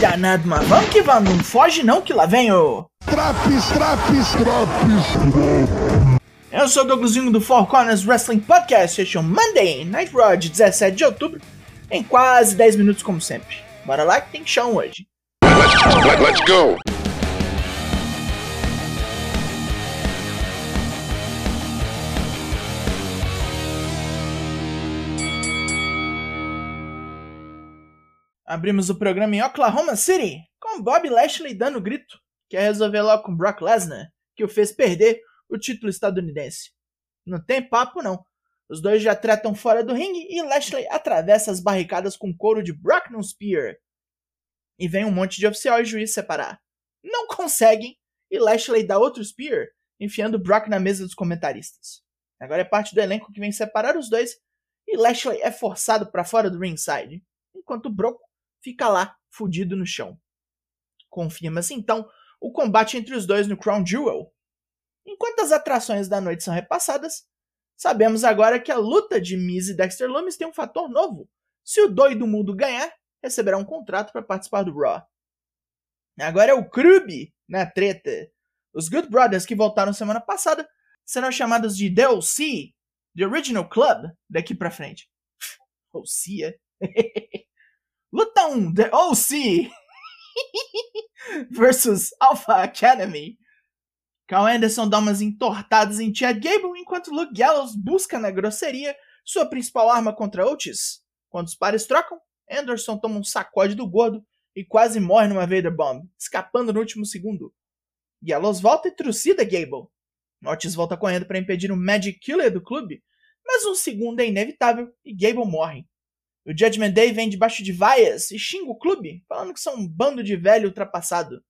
Danado, mas vamos que vamos, não foge não que lá vem o... Traps, traps, traps, Eu sou o Douglasinho do Four Corners Wrestling Podcast, este é o Monday Night Raw de 17 de outubro, em quase 10 minutos como sempre. Bora lá que tem chão hoje. Let, let's go. Abrimos o programa em Oklahoma City, com Bob Lashley dando grito. Quer resolver logo com Brock Lesnar, que o fez perder o título estadunidense. Não tem papo não. Os dois já tratam fora do ringue e Lashley atravessa as barricadas com couro de Brock no Spear. E vem um monte de oficial e juiz separar. Não conseguem e Lashley dá outro Spear, enfiando Brock na mesa dos comentaristas. Agora é parte do elenco que vem separar os dois e Lashley é forçado para fora do ringside, enquanto Brock fica lá, fudido no chão. Confirma-se então o combate entre os dois no Crown Jewel. Enquanto as atrações da noite são repassadas, sabemos agora que a luta de Miz e Dexter Lumis tem um fator novo. Se o doido mundo ganhar, receberá um contrato para participar do Raw. Agora é o Krub na treta. Os Good Brothers que voltaram semana passada serão chamados de DLC, The Original Club, daqui pra frente. OC, Luta 1, The OC versus Alpha Academy. Carl Anderson dá umas entortadas em Chad Gable enquanto Luke Gallows busca na grosseria sua principal arma contra Otis. Quando os pares trocam, Anderson toma um sacode do gordo e quase morre numa Vader Bomb, escapando no último segundo. Gallows volta e trucida Gable. Otis volta correndo para impedir o Magic Killer do clube, mas um segundo é inevitável e Gable morre. O Judgment Day vem debaixo de vaias e xinga o clube, falando que são um bando de velho ultrapassado.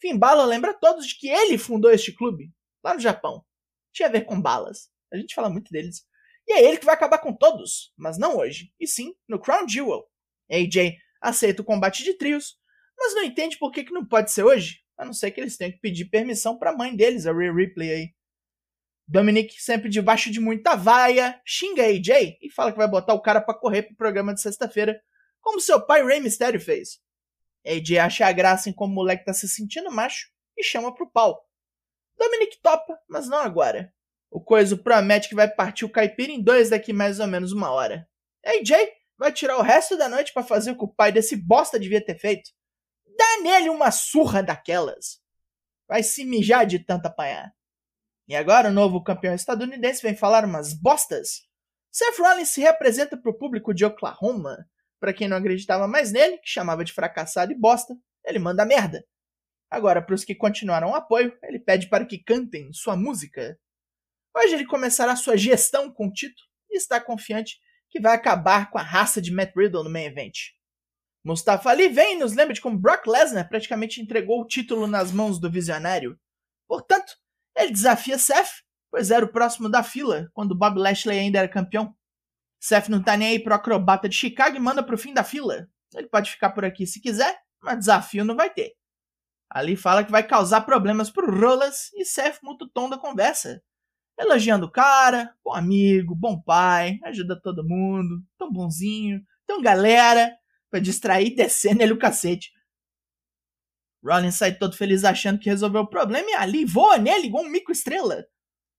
Finn Balor lembra a todos de que ele fundou este clube, lá no Japão. Tinha a ver com balas. A gente fala muito deles. E é ele que vai acabar com todos, mas não hoje, e sim no Crown Jewel. AJ aceita o combate de trios, mas não entende por que, que não pode ser hoje, a não ser que eles tenham que pedir permissão para a mãe deles, a Rhea Ripley aí. Dominic, sempre debaixo de muita vaia, xinga AJ e fala que vai botar o cara para correr pro programa de sexta-feira, como seu pai Rey Mysterio fez. AJ acha a graça em como o moleque tá se sentindo macho e chama pro pau. Dominic topa, mas não agora. O coiso promete que vai partir o caipira em dois daqui mais ou menos uma hora. AJ vai tirar o resto da noite para fazer o que o pai desse bosta devia ter feito. Dá nele uma surra daquelas. Vai se mijar de tanto apanhar. E agora o novo campeão estadunidense vem falar umas bostas. Seth Rollins se representa para o público de Oklahoma. Para quem não acreditava mais nele, que chamava de fracassado e bosta, ele manda merda. Agora, para os que continuaram o apoio, ele pede para que cantem sua música. Hoje ele começará sua gestão com o título e está confiante que vai acabar com a raça de Matt Riddle no main event. Mustafa Ali vem e nos lembra de como Brock Lesnar praticamente entregou o título nas mãos do visionário. Portanto, ele desafia Seth, pois era o próximo da fila, quando Bob Lashley ainda era campeão. Seth não tá nem aí pro acrobata de Chicago e manda pro fim da fila. Ele pode ficar por aqui se quiser, mas desafio não vai ter. Ali fala que vai causar problemas pro Rolas e Seth muda o tom da conversa. Elogiando o cara, bom amigo, bom pai, ajuda todo mundo, tão bonzinho, tão galera, pra distrair descendo ele o cacete. Rollins sai todo feliz achando que resolveu o problema e ali voa nele igual um mico-estrela.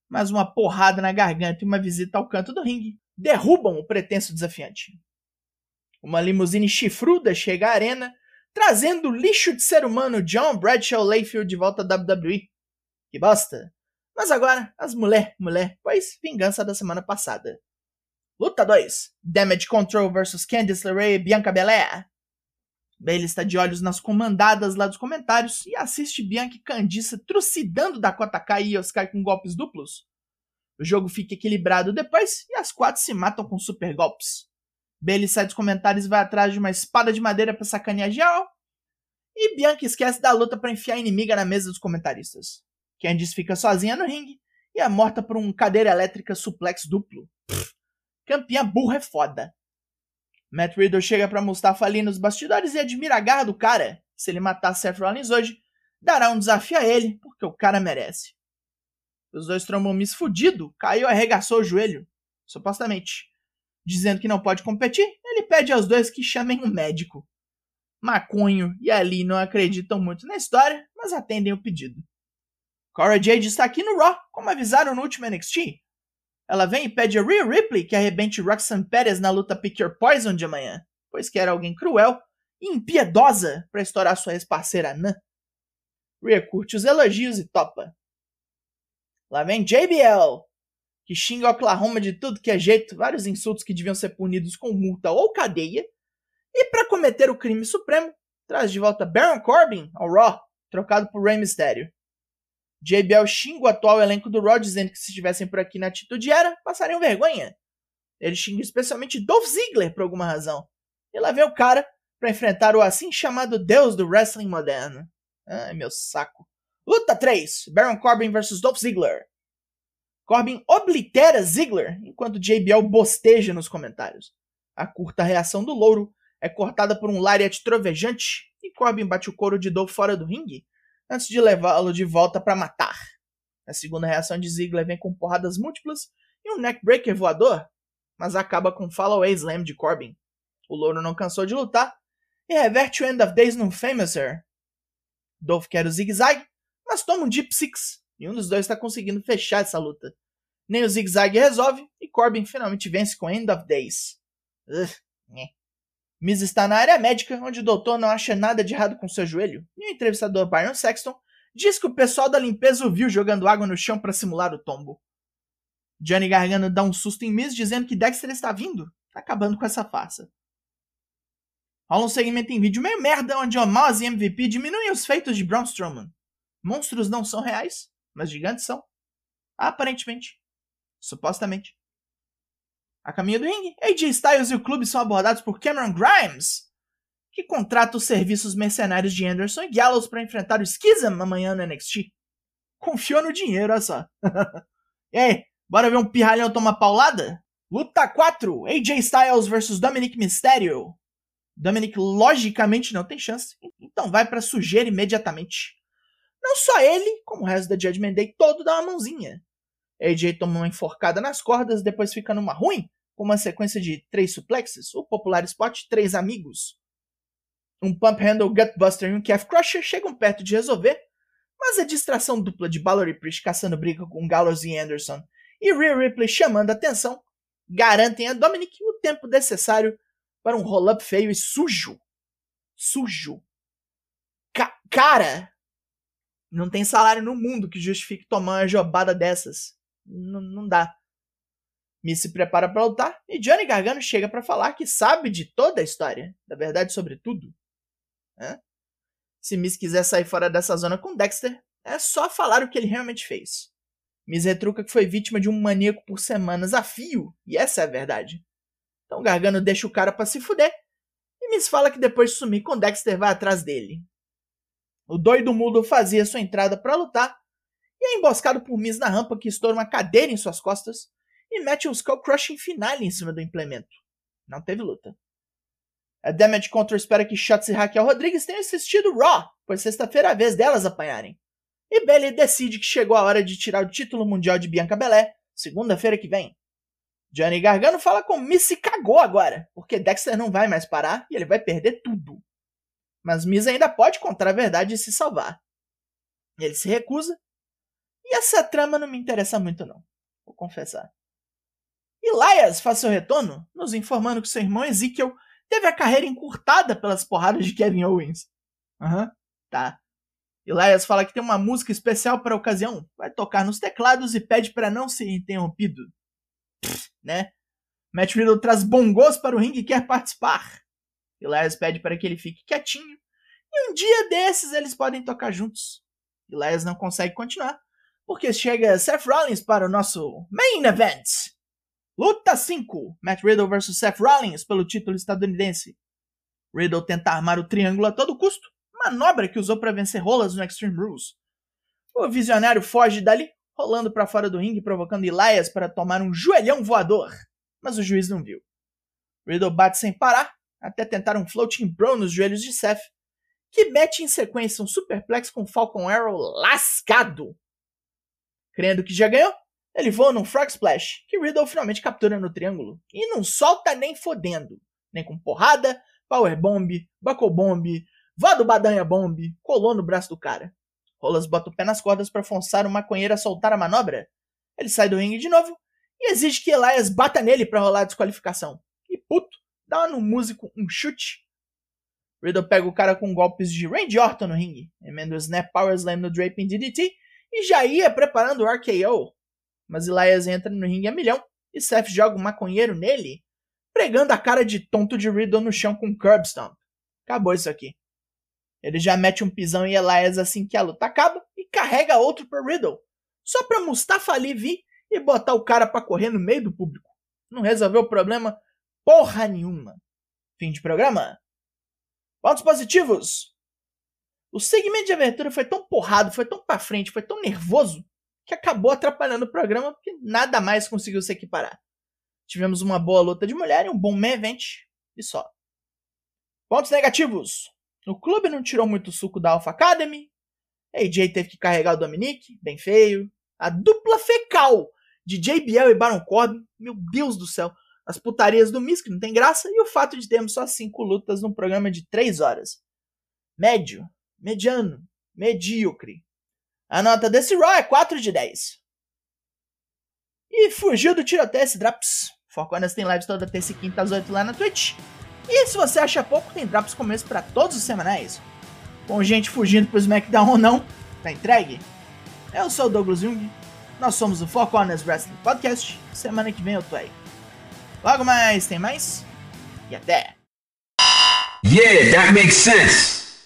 Mas uma porrada na garganta e uma visita ao canto do ringue derrubam o pretenso desafiante. Uma limusine chifruda chega à arena, trazendo o lixo de ser humano John Bradshaw Layfield de volta à WWE. Que bosta! Mas agora, as mulher, mulher, pois vingança da semana passada. Luta 2: Damage Control vs Candice LeRae e Bianca Belair. Bailey está de olhos nas comandadas lá dos comentários e assiste Bianca e Candice trucidando Dakota Kai e Oscar com golpes duplos. O jogo fica equilibrado depois e as quatro se matam com super golpes. Bailey sai dos comentários e vai atrás de uma espada de madeira para sacanear geral. E Bianca esquece da luta para enfiar a inimiga na mesa dos comentaristas. Candice fica sozinha no ringue e é morta por um cadeira elétrica suplex duplo. Pff, campeã burra é foda. Matt Riddle chega para Mustafa ali nos bastidores e admira a garra do cara. Se ele matar Seth Rollins hoje, dará um desafio a ele, porque o cara merece. Os dois trombam Miss fudido, caiu e arregaçou o joelho, supostamente. Dizendo que não pode competir, ele pede aos dois que chamem um médico. Maconho e Ali não acreditam muito na história, mas atendem o pedido. Cora Jade está aqui no Raw, como avisaram no último NXT. Ela vem e pede a Rhea Ripley que arrebente Roxanne Perez na luta Pick Your Poison de amanhã, pois quer alguém cruel e impiedosa para estourar sua ex-parceira Nan. Rhea curte os elogios e topa. Lá vem JBL, que xinga Oklahoma de tudo que é jeito, vários insultos que deviam ser punidos com multa ou cadeia, e para cometer o crime supremo, traz de volta Baron Corbin ao Raw, trocado por Rey Mysterio. JBL xinga o atual elenco do Raw, dizendo que se estivessem por aqui na atitude era, passariam vergonha. Ele xinga especialmente Dolph Ziggler por alguma razão. E lá vem o cara para enfrentar o assim chamado deus do wrestling moderno. Ai, meu saco. Luta 3: Baron Corbin vs Dolph Ziggler. Corbin oblitera Ziggler enquanto JBL bosteja nos comentários. A curta reação do louro é cortada por um lariat trovejante e Corbin bate o couro de Dolph fora do ringue antes de levá-lo de volta para matar. A segunda reação de Ziggler vem com porradas múltiplas e um neckbreaker voador, mas acaba com follow-away slam de Corbin. O louro não cansou de lutar e reverte o End of Days num Famouser. Dolph quer o zigue-zague, mas toma um Deep Six e um dos dois está conseguindo fechar essa luta. Nem o zigue-zague resolve e Corbin finalmente vence com End of Days. Ugh, Miz está na área médica, onde o doutor não acha nada de errado com seu joelho, e o entrevistador Byron Sexton diz que o pessoal da limpeza o viu jogando água no chão para simular o tombo. Johnny Gargano dá um susto em Miz dizendo que Dexter está vindo, tá acabando com essa farsa. Rola um segmento em vídeo meio merda onde Omos e MVP diminuem os feitos de Braun Strowman. Monstros não são reais, mas gigantes são. Aparentemente. Supostamente. A caminho do ringue, AJ Styles e o clube são abordados por Cameron Grimes, que contrata os serviços mercenários de Anderson e Gallows para enfrentar o Schism amanhã no NXT. Confiou no dinheiro, olha só. e aí, bora ver um pirralhão tomar paulada? Luta 4: AJ Styles vs Dominic Mysterio. Dominic logicamente não tem chance, então vai para sujeira imediatamente. Não só ele, como o resto da Judgment Day todo dá uma mãozinha. AJ toma uma enforcada nas cordas, depois fica numa ruim, com uma sequência de três suplexes, o popular spot Três Amigos. Um pump handle gutbuster e um calf crusher chegam perto de resolver, mas a distração dupla de Balor e Priest caçando briga com Gallows e Anderson e Rhea Ripley chamando atenção garantem a Dominic o tempo necessário para um roll-up feio e sujo. Sujo. Ca cara, não tem salário no mundo que justifique tomar uma jobada dessas não dá. Miss se prepara para lutar e Johnny Gargano chega para falar que sabe de toda a história, da verdade sobre tudo. É? Se Miss quiser sair fora dessa zona com Dexter, é só falar o que ele realmente fez. Miss retruca que foi vítima de um maníaco por semanas a fio, e essa é a verdade. Então Gargano deixa o cara para se fuder, e Miss fala que depois de sumir com Dexter vai atrás dele. O doido mudo fazia sua entrada para lutar e é emboscado por Miz na rampa que estoura uma cadeira em suas costas e mete um Skull Crushing finale em cima do implemento. Não teve luta. A Damage Control espera que Shots e Raquel Rodrigues tenham assistido Raw, pois sexta-feira é a vez delas apanharem. E Bailey decide que chegou a hora de tirar o título mundial de Bianca Belé, segunda-feira que vem. Johnny Gargano fala com Miz se cagou agora, porque Dexter não vai mais parar e ele vai perder tudo. Mas Miz ainda pode contar a verdade e se salvar. Ele se recusa e essa trama não me interessa muito, não. Vou confessar. Elias faz seu retorno, nos informando que seu irmão Ezekiel teve a carreira encurtada pelas porradas de Kevin Owens. Aham, uhum, tá. Elias fala que tem uma música especial para a ocasião, vai tocar nos teclados e pede para não ser interrompido. Pff, né? Matt Riddle traz bongos para o ringue e quer participar. Elias pede para que ele fique quietinho. E um dia desses eles podem tocar juntos. Elias não consegue continuar, porque chega Seth Rollins para o nosso Main Event. Luta 5: Matt Riddle vs Seth Rollins pelo título estadunidense. Riddle tenta armar o triângulo a todo custo, manobra que usou para vencer rolas no Extreme Rules. O visionário foge dali, rolando para fora do ringue, provocando Elias para tomar um joelhão voador, mas o juiz não viu. Riddle bate sem parar, até tentar um floating bro nos joelhos de Seth, que mete em sequência um superplex com Falcon Arrow lascado Crendo que já ganhou, ele voa num Frog Splash, que Riddle finalmente captura no triângulo, e não solta nem fodendo, nem com porrada, Buckle Bomb, Vá do Badanha Bomb, colou no braço do cara. Rolas bota o pé nas cordas para forçar o maconheiro a soltar a manobra. Ele sai do ringue de novo e exige que Elias bata nele para rolar a desqualificação. E puto, dá no músico um chute. Riddle pega o cara com golpes de Randy Orton no ringue, emenda o Snap Power Slam no Draping DDT e já ia preparando o RKO. Mas Elias entra no ringue a milhão e Seth joga um maconheiro nele, pregando a cara de tonto de Riddle no chão com um curb stomp. Acabou isso aqui. Ele já mete um pisão em Elias assim que a luta acaba e carrega outro para Riddle, só pra Mustafa Ali vir e botar o cara para correr no meio do público. Não resolveu o problema porra nenhuma. Fim de programa. Pontos positivos. O segmento de abertura foi tão porrado, foi tão pra frente, foi tão nervoso, que acabou atrapalhando o programa porque nada mais conseguiu se equiparar. Tivemos uma boa luta de mulher e um bom main event e só. Pontos negativos. O clube não tirou muito suco da Alpha Academy. AJ teve que carregar o Dominique, bem feio. A dupla fecal de JBL e Baron Corbin, meu Deus do céu. As putarias do Miss, que não tem graça, e o fato de termos só cinco lutas num programa de três horas. Médio, mediano, medíocre. A nota desse Raw é 4 de 10. E fugiu do tiroteio esse Draps. Foconas tem lives toda terça e quinta às 8 lá na Twitch. E se você acha pouco, tem drops como esse para todos os semanais. Com gente fugindo pro SmackDown ou não, tá entregue? Eu sou o Douglas Jung, nós somos o Four Corners Wrestling Podcast. Semana que vem eu tô aí. Logo mais, tem mais? E até! Yeah, that makes sense!